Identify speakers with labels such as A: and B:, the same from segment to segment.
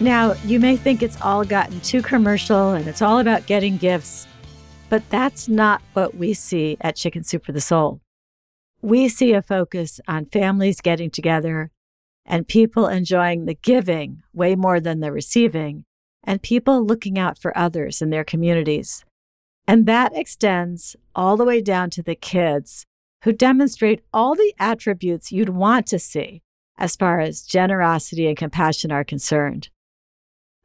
A: Now, you may think it's all gotten too commercial and it's all about getting gifts, but that's not what we see at Chicken Soup for the Soul. We see a focus on families getting together and people enjoying the giving way more than the receiving, and people looking out for others in their communities. And that extends all the way down to the kids who demonstrate all the attributes you'd want to see as far as generosity and compassion are concerned.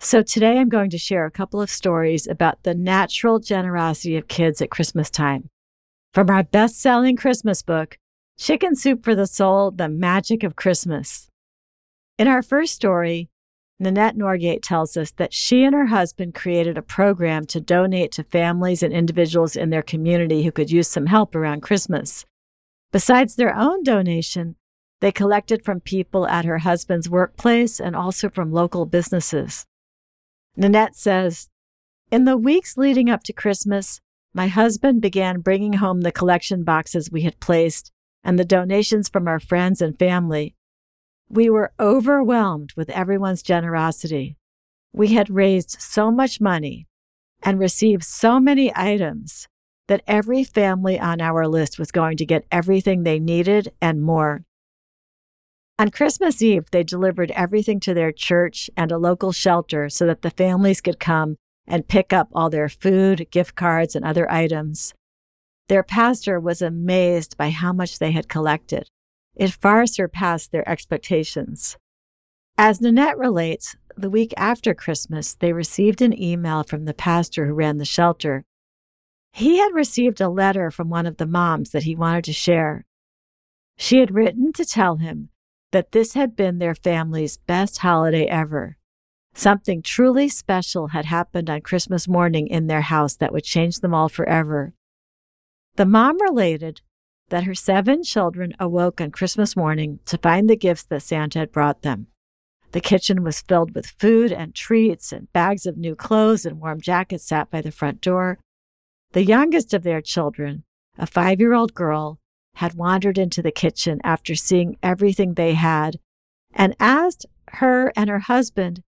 A: So, today I'm going to share a couple of stories about the natural generosity of kids at Christmas time. From our best selling Christmas book, Chicken Soup for the Soul The Magic of Christmas. In our first story, Nanette Norgate tells us that she and her husband created a program to donate to families and individuals in their community who could use some help around Christmas. Besides their own donation, they collected from people at her husband's workplace and also from local businesses. Nanette says, In the weeks leading up to Christmas, my husband began bringing home the collection boxes we had placed and the donations from our friends and family. We were overwhelmed with everyone's generosity. We had raised so much money and received so many items that every family on our list was going to get everything they needed and more. On Christmas Eve, they delivered everything to their church and a local shelter so that the families could come and pick up all their food, gift cards, and other items. Their pastor was amazed by how much they had collected. It far surpassed their expectations. As Nanette relates, the week after Christmas, they received an email from the pastor who ran the shelter. He had received a letter from one of the moms that he wanted to share. She had written to tell him that this had been their family's best holiday ever. Something truly special had happened on Christmas morning in their house that would change them all forever. The mom related that her seven children awoke on Christmas morning to find the gifts that Santa had brought them. The kitchen was filled with food and treats, and bags of new clothes and warm jackets sat by the front door. The youngest of their children, a five year old girl, had wandered into the kitchen after seeing everything they had and asked her and her husband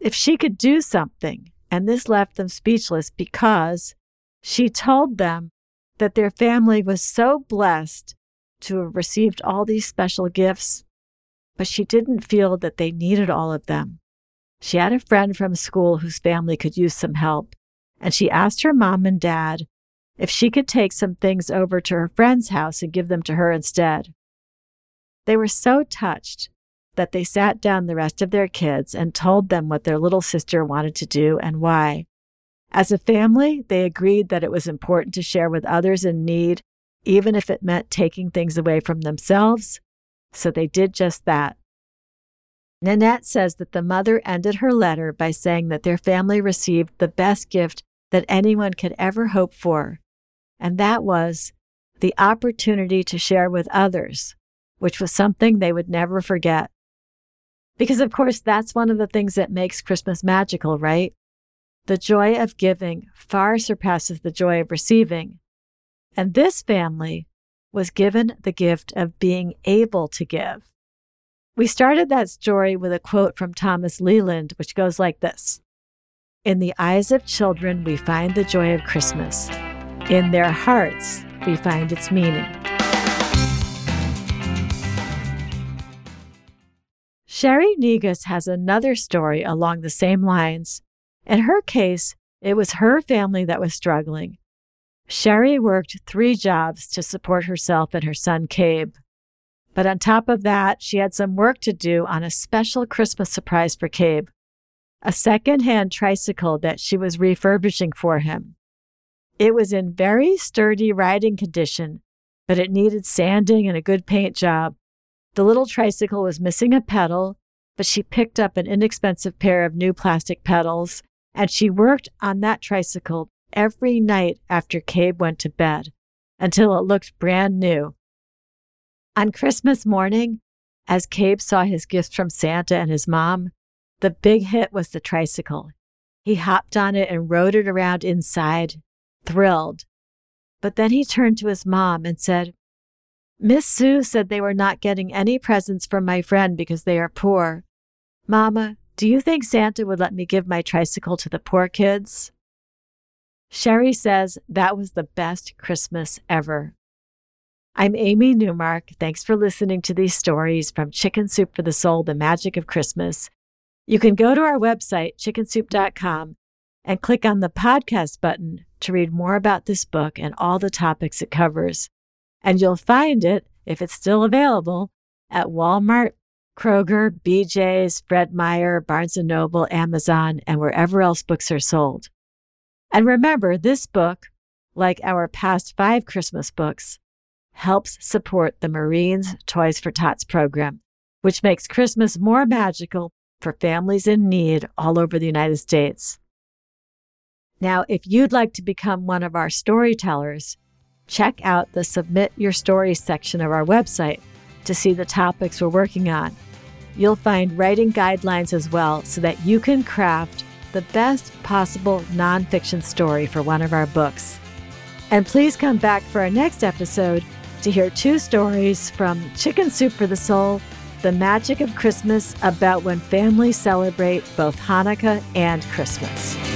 A: if she could do something. And this left them speechless because she told them that their family was so blessed to have received all these special gifts, but she didn't feel that they needed all of them. She had a friend from school whose family could use some help, and she asked her mom and dad if she could take some things over to her friend's house and give them to her instead. They were so touched that they sat down the rest of their kids and told them what their little sister wanted to do and why. As a family, they agreed that it was important to share with others in need, even if it meant taking things away from themselves. So they did just that. Nanette says that the mother ended her letter by saying that their family received the best gift that anyone could ever hope for and that was the opportunity to share with others, which was something they would never forget. Because, of course, that's one of the things that makes Christmas magical, right? The joy of giving far surpasses the joy of receiving. And this family was given the gift of being able to give. We started that story with a quote from Thomas Leland, which goes like this In the eyes of children, we find the joy of Christmas. In their hearts, we find its meaning. Sherry Negus has another story along the same lines. In her case, it was her family that was struggling. Sherry worked three jobs to support herself and her son, Cabe. But on top of that, she had some work to do on a special Christmas surprise for Cabe a second-hand tricycle that she was refurbishing for him. It was in very sturdy riding condition, but it needed sanding and a good paint job. The little tricycle was missing a pedal, but she picked up an inexpensive pair of new plastic pedals and she worked on that tricycle every night after Cabe went to bed until it looked brand new. On Christmas morning, as Cabe saw his gift from Santa and his mom, the big hit was the tricycle. He hopped on it and rode it around inside, thrilled. But then he turned to his mom and said, Miss Sue said they were not getting any presents from my friend because they are poor. Mama, do you think Santa would let me give my tricycle to the poor kids? Sherry says that was the best Christmas ever. I'm Amy Newmark. Thanks for listening to these stories from Chicken Soup for the Soul, The Magic of Christmas. You can go to our website, chickensoup.com, and click on the podcast button to read more about this book and all the topics it covers. And you'll find it, if it's still available, at Walmart, Kroger, BJ's, Fred Meyer, Barnes & Noble, Amazon, and wherever else books are sold. And remember, this book, like our past five Christmas books, helps support the Marines Toys for Tots program, which makes Christmas more magical for families in need all over the United States. Now, if you'd like to become one of our storytellers, check out the Submit Your Stories section of our website to see the topics we're working on. You'll find writing guidelines as well so that you can craft the best possible nonfiction story for one of our books. And please come back for our next episode to hear two stories from Chicken Soup for the Soul The Magic of Christmas about when families celebrate both Hanukkah and Christmas.